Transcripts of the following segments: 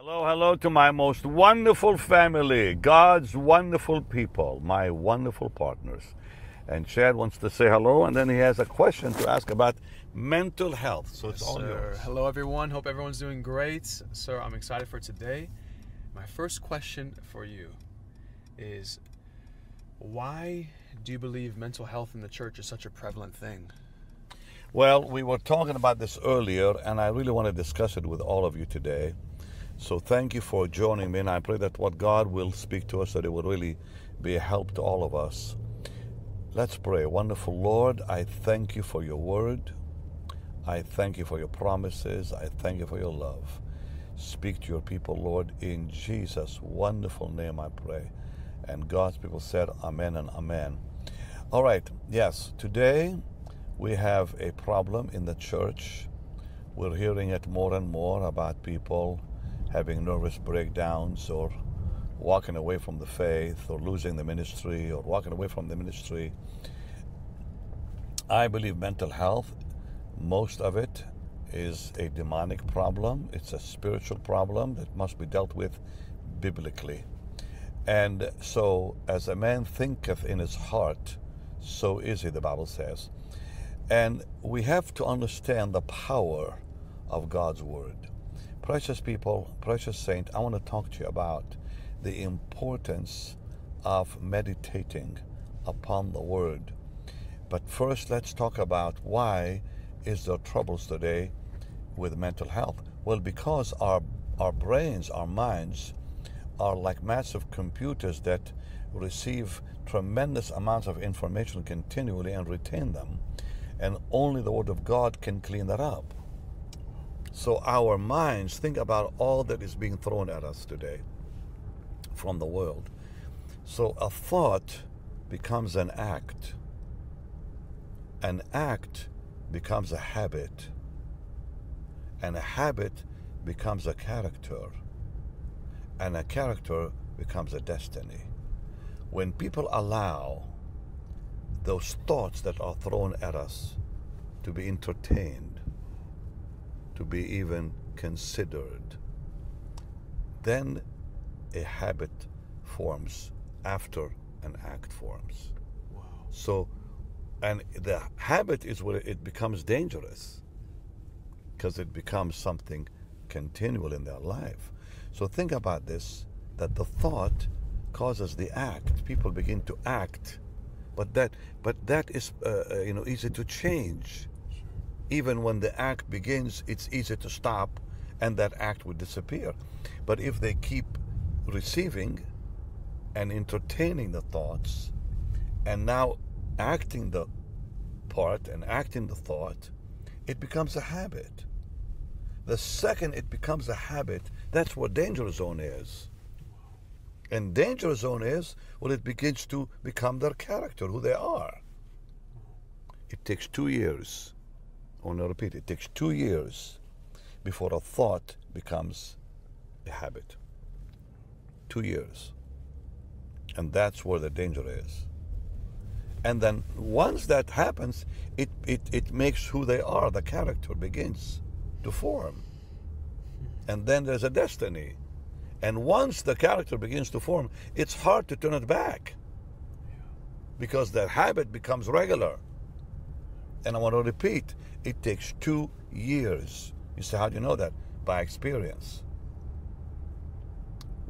Hello, hello to my most wonderful family, God's wonderful people, my wonderful partners. And Chad wants to say hello, and then he has a question to ask about mental health. So it's Yes, all sir. yours. Hello, everyone. Hope everyone's doing great. Sir, I'm excited for today. My first question for you is why do you believe mental health in the church is such a prevalent thing? Well, we were talking about this earlier, and I really want to discuss it with all of you today. So thank you for joining me, and I pray that what God will speak to us, that it will really be a help to all of us. Let's pray. Wonderful Lord, I thank you for your word. I thank you for your promises. I thank you for your love. Speak to your people, Lord, in Jesus' wonderful name I pray. And God's people said, Amen and Amen. All right, yes, today we have a problem in the church. We're hearing it more and more about people having nervous breakdowns or walking away from the faith or losing the ministry or walking away from the ministry. I believe mental health, most of it is a demonic problem. It's a spiritual problem that must be dealt with biblically. And so, as a man thinketh in his heart, so is he, the Bible says. And we have to understand the power of God's Word. Precious people, precious saint, I want to talk to you about the importance of meditating upon the Word. But first, let's talk about why is there troubles today with mental health? Well, because our our brains, our minds, are like massive computers that receive tremendous amounts of information continually and retain them, and only the Word of God can clean that up. So our minds think about all that is being thrown at us today from the world. So a thought becomes an act. An act becomes a habit. And a habit becomes a character. And a character becomes a destiny. When people allow those thoughts that are thrown at us to be entertained, to be even considered, then a habit forms after an act forms. Wow. So, and the habit is where it becomes dangerous because it becomes something continual in their life. So think about this that the thought causes the act. People begin to act, but that but that is uh, uh, you know easy to change. Even when the act begins, it's easy to stop, and that act would disappear. But if they keep receiving and entertaining the thoughts, and now acting the part and acting the thought, it becomes a habit. The second it becomes a habit, that's what danger zone is. And danger zone is when it begins to become their character, who they are. It takes two years. Oh, I want to repeat, it takes two years before a thought becomes a habit. Two years. And that's where the danger is. And then once that happens, it, it, it makes who they are, the character begins to form. And then there's a destiny. And once the character begins to form, it's hard to turn it back because that habit becomes regular. And I want to repeat, it takes two years. You say, how do you know that? By experience.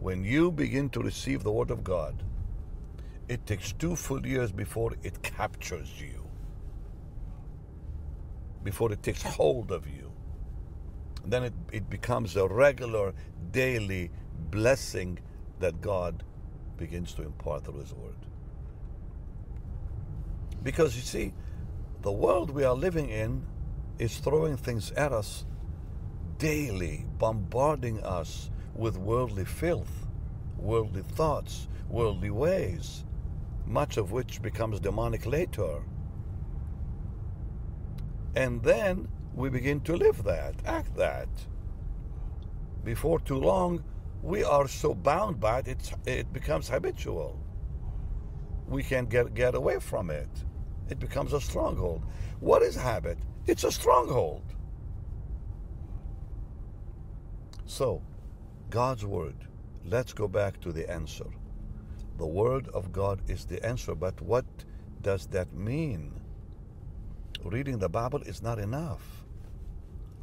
When you begin to receive the Word of God, it takes two full years before it captures you, before it takes hold of you. And then it, it becomes a regular, daily blessing that God begins to impart through His Word. Because you see, the world we are living in is throwing things at us daily, bombarding us with worldly filth, worldly thoughts, worldly ways, much of which becomes demonic later. And then we begin to live that, act that. Before too long, we are so bound by it, it becomes habitual. We can't get, get away from it. It becomes a stronghold. What is habit? It's a stronghold. So, God's Word. Let's go back to the answer. The Word of God is the answer, but what does that mean? Reading the Bible is not enough.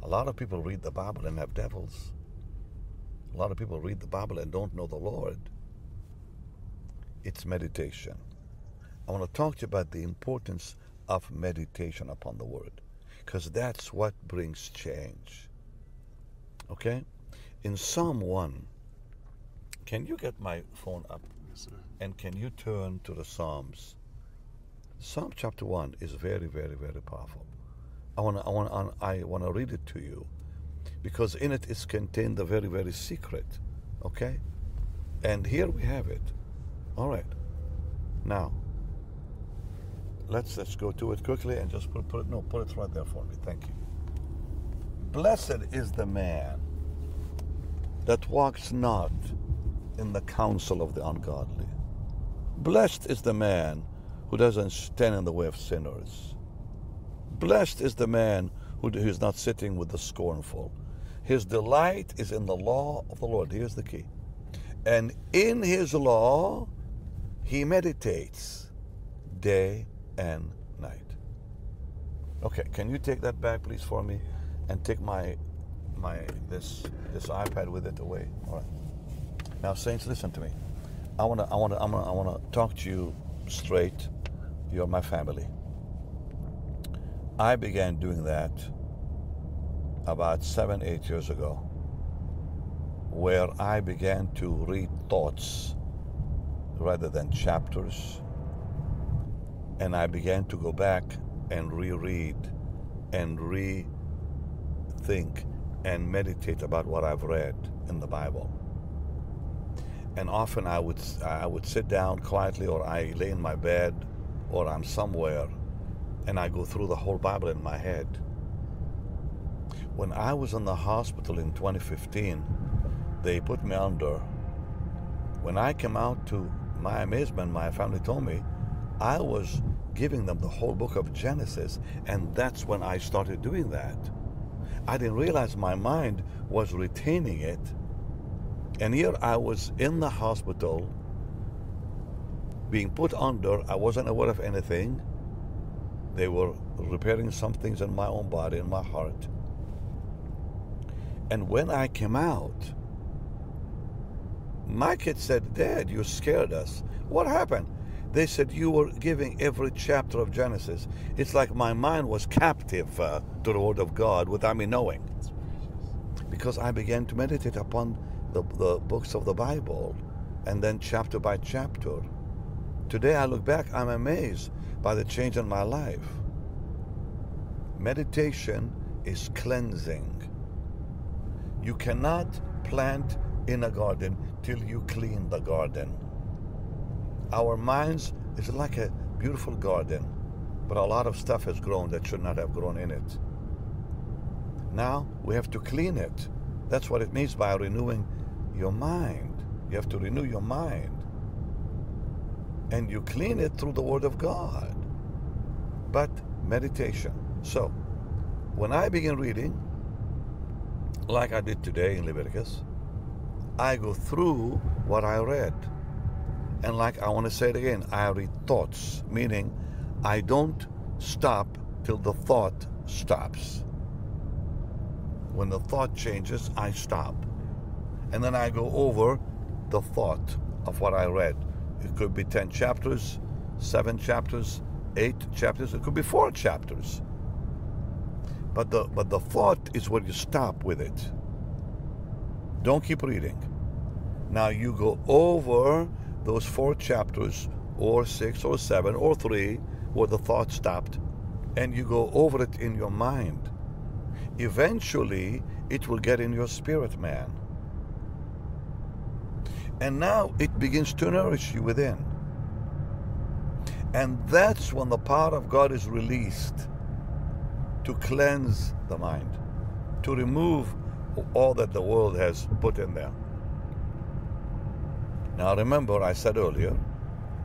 A lot of people read the Bible and have devils. A lot of people read the Bible and don't know the Lord. It's meditation. I want to talk to you about the importance of meditation upon the Word because that's what brings change. Okay? In Psalm 1, can you get my phone up? Yes, sir. And can you turn to the Psalms? Psalm chapter 1 is very, very, very powerful. I want to I wanna, I wanna read it to you because in it is contained the very, very secret. Okay? And here we have it. All right. Now, let's let's go to it quickly and just put, put it no put it right there for me. Thank you. Blessed is the man that walks not in the counsel of the ungodly. Blessed is the man who doesn't stand in the way of sinners. Blessed is the man who is not sitting with the scornful. His delight is in the law of the Lord. Here's the key. And in his law he meditates day and night. Okay, can you take that back please for me and take my my this this iPad with it away. All right. Now saints listen to me. I want to I want to I want to I want to talk to you straight. You're my family. I began doing that about 7 8 years ago where I began to read thoughts rather than chapters and I began to go back and reread and rethink and meditate about what I've read in the Bible. And often I would I would sit down quietly or I lay in my bed or I'm somewhere and I go through the whole Bible in my head. When I was in the hospital in 2015, they put me under. When I came out to my amazement, my family told me I was giving them the whole book of Genesis, and that's when I started doing that. I didn't realize my mind was retaining it. And here I was in the hospital being put under. I wasn't aware of anything. They were repairing some things in my own body, in my heart. And when I came out, my kid said, Dad, you scared us. What happened? They said, You were giving every chapter of Genesis. It's like my mind was captive uh, to the Word of God without me knowing. Because I began to meditate upon the, the books of the Bible and then chapter by chapter. Today I look back, I'm amazed by the change in my life. Meditation is cleansing. You cannot plant in a garden till you clean the garden. Our minds is like a beautiful garden, but a lot of stuff has grown that should not have grown in it. Now we have to clean it. That's what it means by renewing your mind. You have to renew your mind. And you clean it through the Word of God. But meditation. So, when I begin reading, like I did today in Leviticus, I go through what I read. And like I want to say it again, I read thoughts, meaning I don't stop till the thought stops. When the thought changes, I stop. And then I go over the thought of what I read. It could be 10 chapters, 7 chapters, 8 chapters, it could be 4 chapters. But the but the thought is where you stop with it. Don't keep reading. Now you go over those four chapters, or six, or seven, or three, where the thought stopped, and you go over it in your mind. Eventually, it will get in your spirit, man. And now it begins to nourish you within. And that's when the power of God is released to cleanse the mind, to remove all that the world has put in there. Now remember, I said earlier,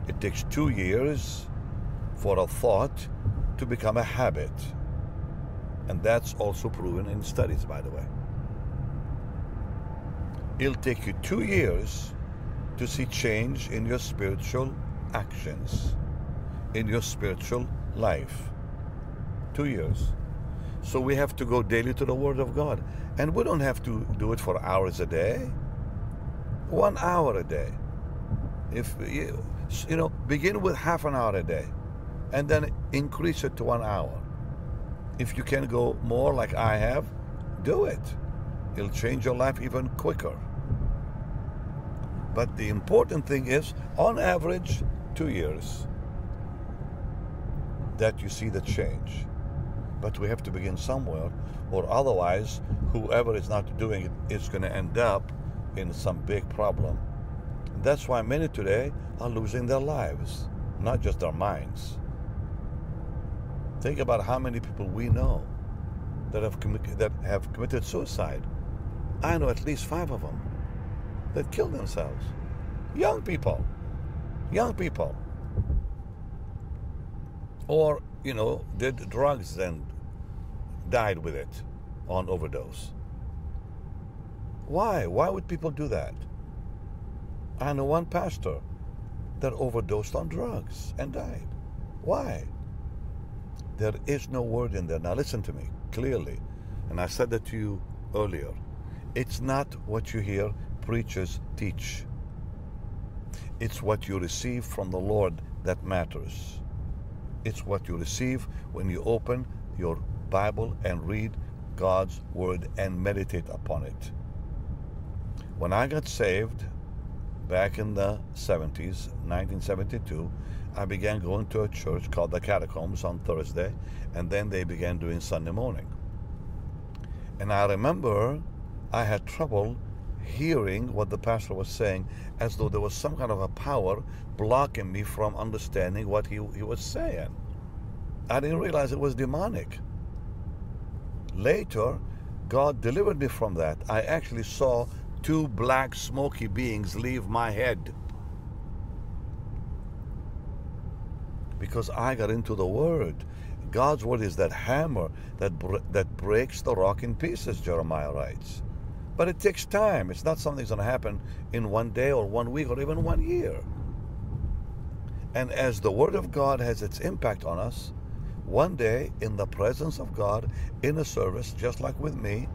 it takes two years for a thought to become a habit. And that's also proven in studies, by the way. it'll take you two years to see change in your spiritual actions, in your spiritual life. Two years. So we have to go daily to the Word of God. And we don't have to do it for hours a day. One hour a day. If you, you know, begin with half an hour a day and then increase it to one hour. If you can go more like I have, do it. It'll change your life even quicker. But the important thing is, on average, two years that you see the change. But we have to begin somewhere, or otherwise, whoever is not doing it is going to end up in some big problem. That's why many today are losing their lives, not just their minds. Think about how many people we know that have, that have committed suicide. I know at least five of them that killed themselves. Young people. Young people. Or, you know, did drugs and died with it on overdose. Why? Why would people do that? I know one pastor that overdosed on drugs and died. Why? There is no word in there. Now listen to me clearly. And I said that to you earlier. It's not what you hear preachers teach. It's what you receive from the Lord that matters. It's what you receive when you open your Bible and read God's Word and meditate upon it. When I got saved back in the 70s, 1972, I began going to a church called the Catacombs on Thursday, and then they began doing Sunday morning. And I remember I had trouble hearing what the pastor was saying as though there was some kind of a power blocking me from understanding what he, he was saying. I didn't realize it was demonic. Later, God delivered me from that. I actually saw two black smoky beings leave my head. Because I got into the Word. God's Word is that hammer that, that breaks the rock in pieces, Jeremiah writes. But it takes time. It's not something that's going to happen in one day or one week or even one year. And as the Word of God has its impact on us, one day in the presence of God in a service, just like with me,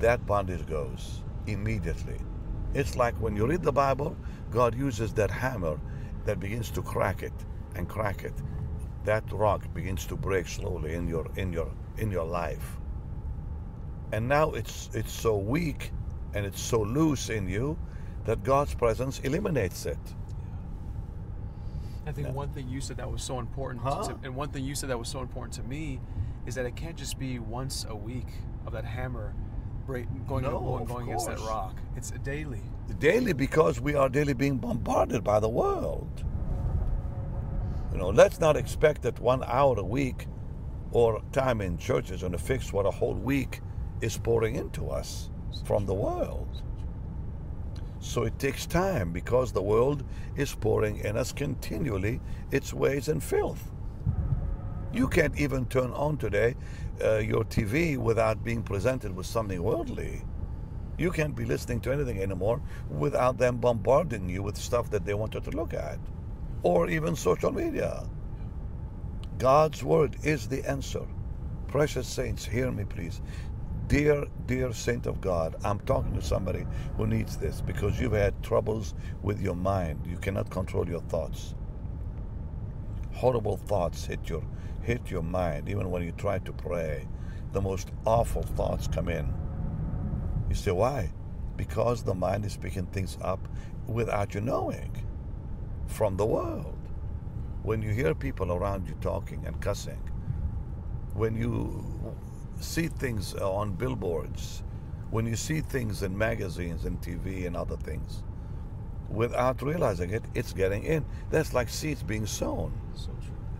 that bondage goes immediately. It's like when you read the Bible, God uses that hammer that begins to crack it and crack it. That rock begins to break slowly in your in your in your life. And now it's it's so weak and it's so loose in you that God's presence eliminates it. I think Yeah. one thing you said that was so important, Huh? to, and one thing you said that was so important to me, is that it can't just be once a week of that hammer going, No, going, of going against that rock. It's a daily. daily because we are daily being bombarded by the world. You know, let's not expect that one hour a week or time in church is going to fix what a whole week is pouring into us from the world. So it takes time because the world is pouring in us continually its ways and filth. You can't even turn on today uh, your TV without being presented with something worldly. You can't be listening to anything anymore without them bombarding you with stuff that they want you to look at, or even social media. God's word is the answer. Precious saints, hear me, please. Dear, dear saint of God, I'm talking to somebody who needs this because you've had troubles with your mind. You cannot control your thoughts. Horrible thoughts hit your hit your mind even when you try to pray. The most awful thoughts come in. You say, why? Because the mind is picking things up without you knowing from the world. When you hear people around you talking and cussing, when you see things on billboards, when you see things in magazines and TV and other things, without realizing it, it's getting in. That's like seeds being sown. So.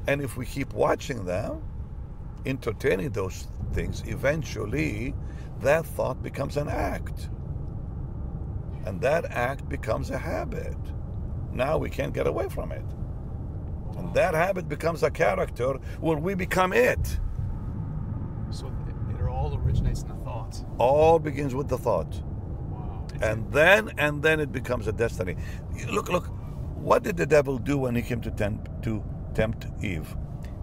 And if we keep watching them, entertaining those things, eventually that thought becomes an act. And that act becomes a habit. Now we can't get away from it. And that habit becomes a character where we become it. So it, all originates in the thought. All begins with the thought. Wow. and then and then it becomes a destiny. Look, look, what did the devil do when he came to tempt to tempt Eve?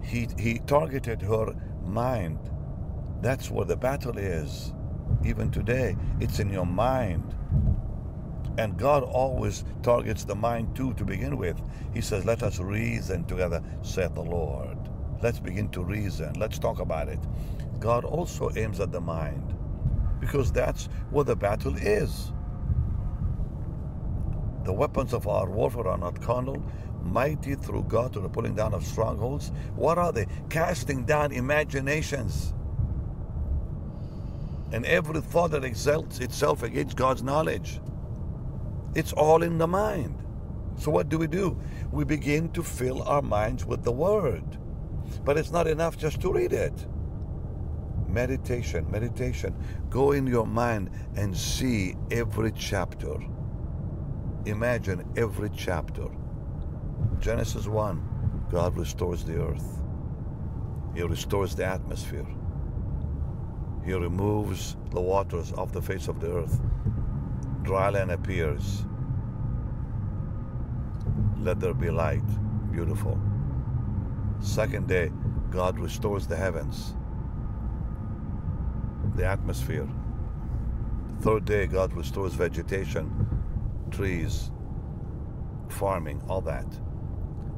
He he targeted her mind. That's where the battle is. Even today, it's in your mind. And God always targets the mind too to begin with. He says, Let us reason together, saith the Lord. Let's begin to reason. Let's talk about it. God also aims at the mind because that's where the battle is. The weapons of our warfare are not carnal, mighty through God to the pulling down of strongholds. What are they? Casting down imaginations and every thought that exalts itself against God's knowledge. It's all in the mind. So, what do we do? We begin to fill our minds with the Word. But it's not enough just to read it. Meditation, meditation. Go in your mind and see every chapter. Imagine every chapter. Genesis 1, God restores the earth, He restores the atmosphere, He removes the waters off the face of the earth. Dry land appears. Let there be light. Beautiful. Second day, God restores the heavens, the atmosphere. Third day, God restores vegetation, trees, farming, all that.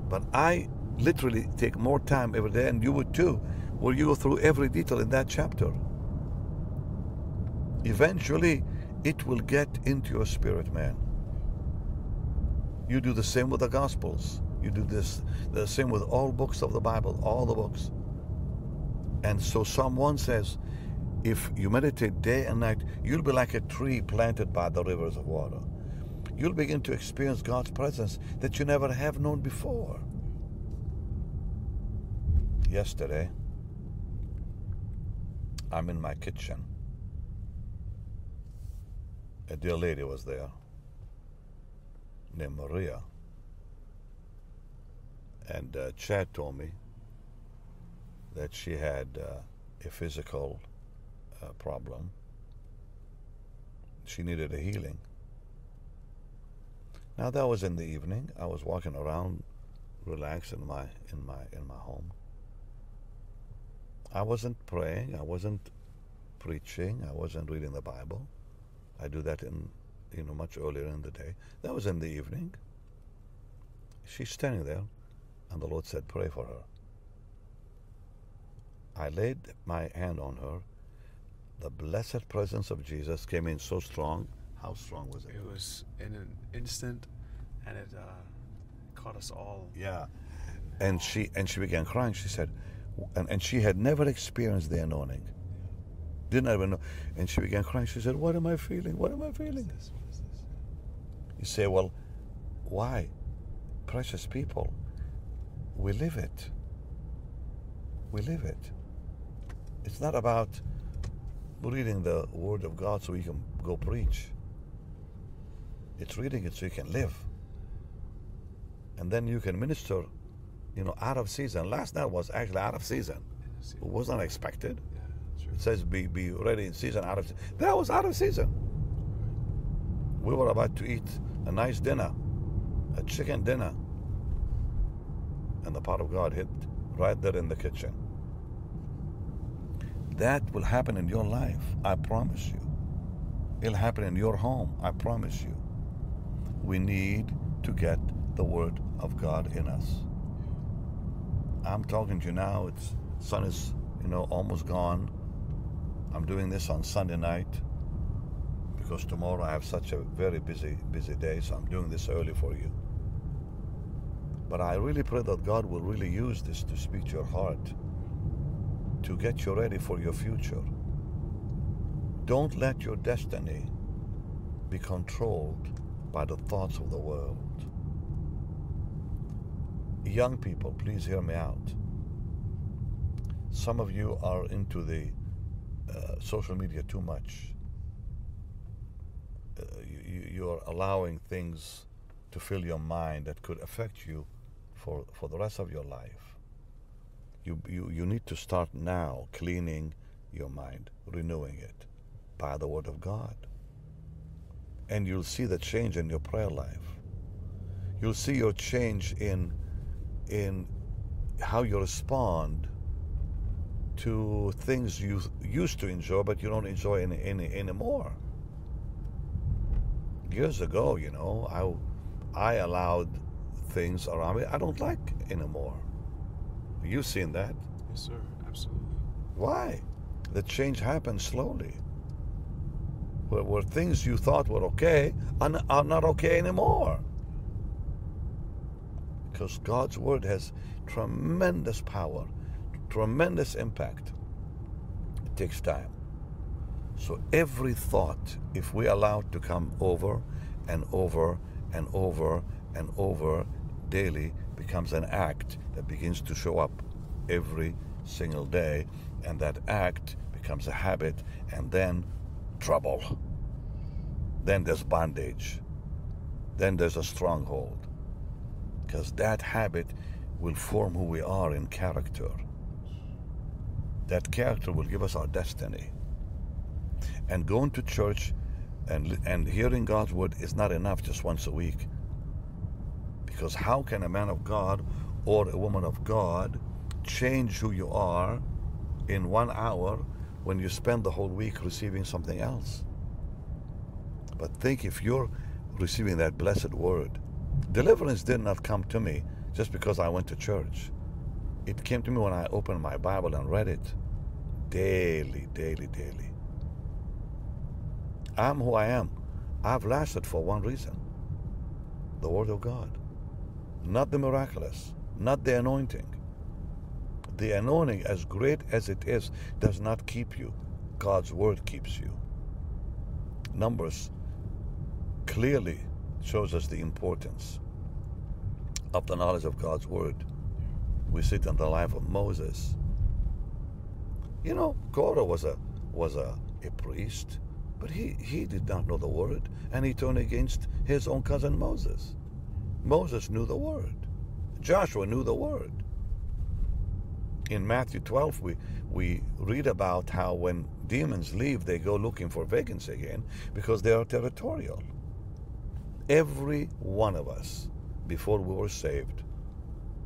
But I literally take more time every day, and you would too, where you go through every detail in that chapter. Eventually, it will get into your spirit, man. You do the same with the Gospels. You do this the same with all books of the Bible, all the books. And so Psalm 1 says, if you meditate day and night, you'll be like a tree planted by the rivers of water. You'll begin to experience God's presence that you never have known before. Yesterday, I'm in my kitchen. A dear lady was there named Maria. And uh, Chad told me that she had uh, a physical uh, problem. She needed a healing. Now that was in the evening. I was walking around, relaxed in my in my in my home. I wasn't praying. I wasn't preaching. I wasn't reading the Bible. I do that in you know much earlier in the day. That was in the evening. She's standing there, and the Lord said, "Pray for her." I laid my hand on her. The blessed presence of Jesus came in so strong. How strong was it? It was in an instant, and it uh, caught us all. Yeah. And she and she began crying. She said, and, and she had never experienced the anointing. Didn't even know. And she began crying. She said, What am I feeling? What am I feeling? You say, Well, why? Precious people, we live it. We live it. It's not about reading the Word of God so you can go preach. It's reading it so you can live. And then you can minister, you know, out of season. Last night was actually out of season. It was not expected. Yeah, It says be, be ready in season, out of season. That was out of season. We were about to eat a nice dinner, a chicken dinner. And the pot of God hit right there in the kitchen. That will happen in your life, I promise you. It'll happen in your home, I promise you. We need to get the Word of God in us. I'm talking to you now. It's sun is, you know, almost gone. I'm doing this on Sunday night because tomorrow I have such a very busy, busy day, so I'm doing this early for you. But I really pray that God will really use this to speak to your heart, to get you ready for your future. Don't let your destiny be controlled by the thoughts of the world. Young people, please hear me out. Some of you are into the uh, social media too much. Uh, you, you are allowing things to fill your mind that could affect you for, for the rest of your life. You, you, you need to start now cleaning your mind, renewing it by the Word of God. And you'll see the change in your prayer life. You'll see your change in in how you respond to things you used to enjoy but you don't enjoy any, any anymore. Years ago, you know, I I allowed things around me I don't like anymore. You've seen that. Yes, sir. Absolutely. Why? The change happens slowly. Where, where things you thought were okay are, are not okay anymore. Because God's word has tremendous power, tremendous impact. It takes time. So every thought, if we allow it to come over and over and over and over daily, becomes an act that begins to show up every single day. And that act becomes a habit and then trouble. Then there's bondage. Then there's a stronghold. Because that habit will form who we are in character. That character will give us our destiny. And going to church and, and hearing God's word is not enough just once a week. Because how can a man of God or a woman of God change who you are in one hour when you spend the whole week receiving something else? But think if you're receiving that blessed word, deliverance did not come to me just because I went to church. It came to me when I opened my Bible and read it daily, daily, daily. I'm who I am. I've lasted for one reason the Word of God. Not the miraculous, not the anointing. The anointing, as great as it is, does not keep you. God's Word keeps you. Numbers clearly shows us the importance of the knowledge of God's Word. We see it in the life of Moses. You know, Korah was a was a, a priest, but he, he did not know the word, and he turned against his own cousin Moses. Moses knew the word. Joshua knew the word. In Matthew 12, we, we read about how when demons leave, they go looking for vacancy again because they are territorial. Every one of us, before we were saved,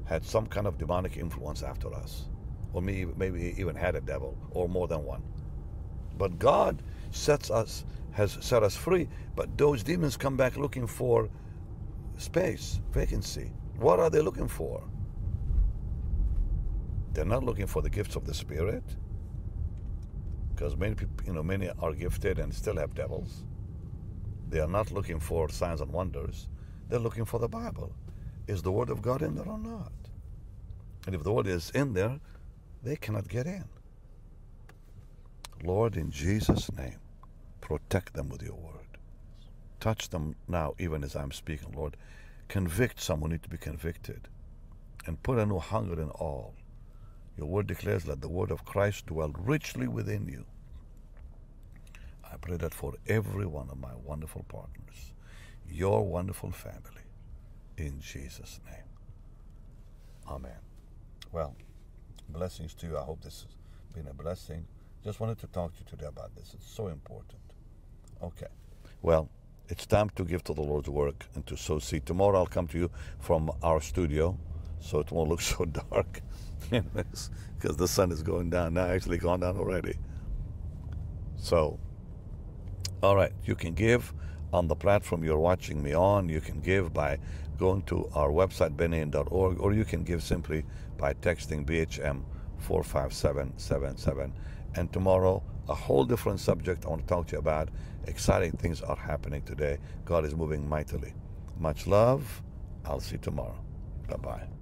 had some kind of demonic influence after us, or maybe, maybe even had a devil, or more than one. But God sets us, has set us free. But those demons come back looking for space, vacancy. What are they looking for? They're not looking for the gifts of the Spirit, because many people, you know, many are gifted and still have devils. They are not looking for signs and wonders. They're looking for the Bible. Is the Word of God in there or not? And if the Word is in there, they cannot get in. Lord, in Jesus' name, protect them with your Word. Touch them now, even as I'm speaking, Lord. Convict some who need to be convicted. And put a new hunger in all. Your word declares, let the word of Christ dwell richly within you. I pray that for every one of my wonderful partners, your wonderful family, in Jesus' name. Amen. Well, blessings to you. I hope this has been a blessing. Just wanted to talk to you today about this. It's so important. Okay. Well, it's time to give to the Lord's work and to sow seed. Tomorrow I'll come to you from our studio, so it won't look so dark because the sun is going down now. Actually, gone down already. So, all right, you can give on the platform you're watching me on. You can give by going to our website, bennyhinn.org, or you can give simply by texting BHM 45777. And tomorrow, a whole different subject I want to talk to you about. Exciting things are happening today. God is moving mightily. Much love. I'll see you tomorrow. Bye bye.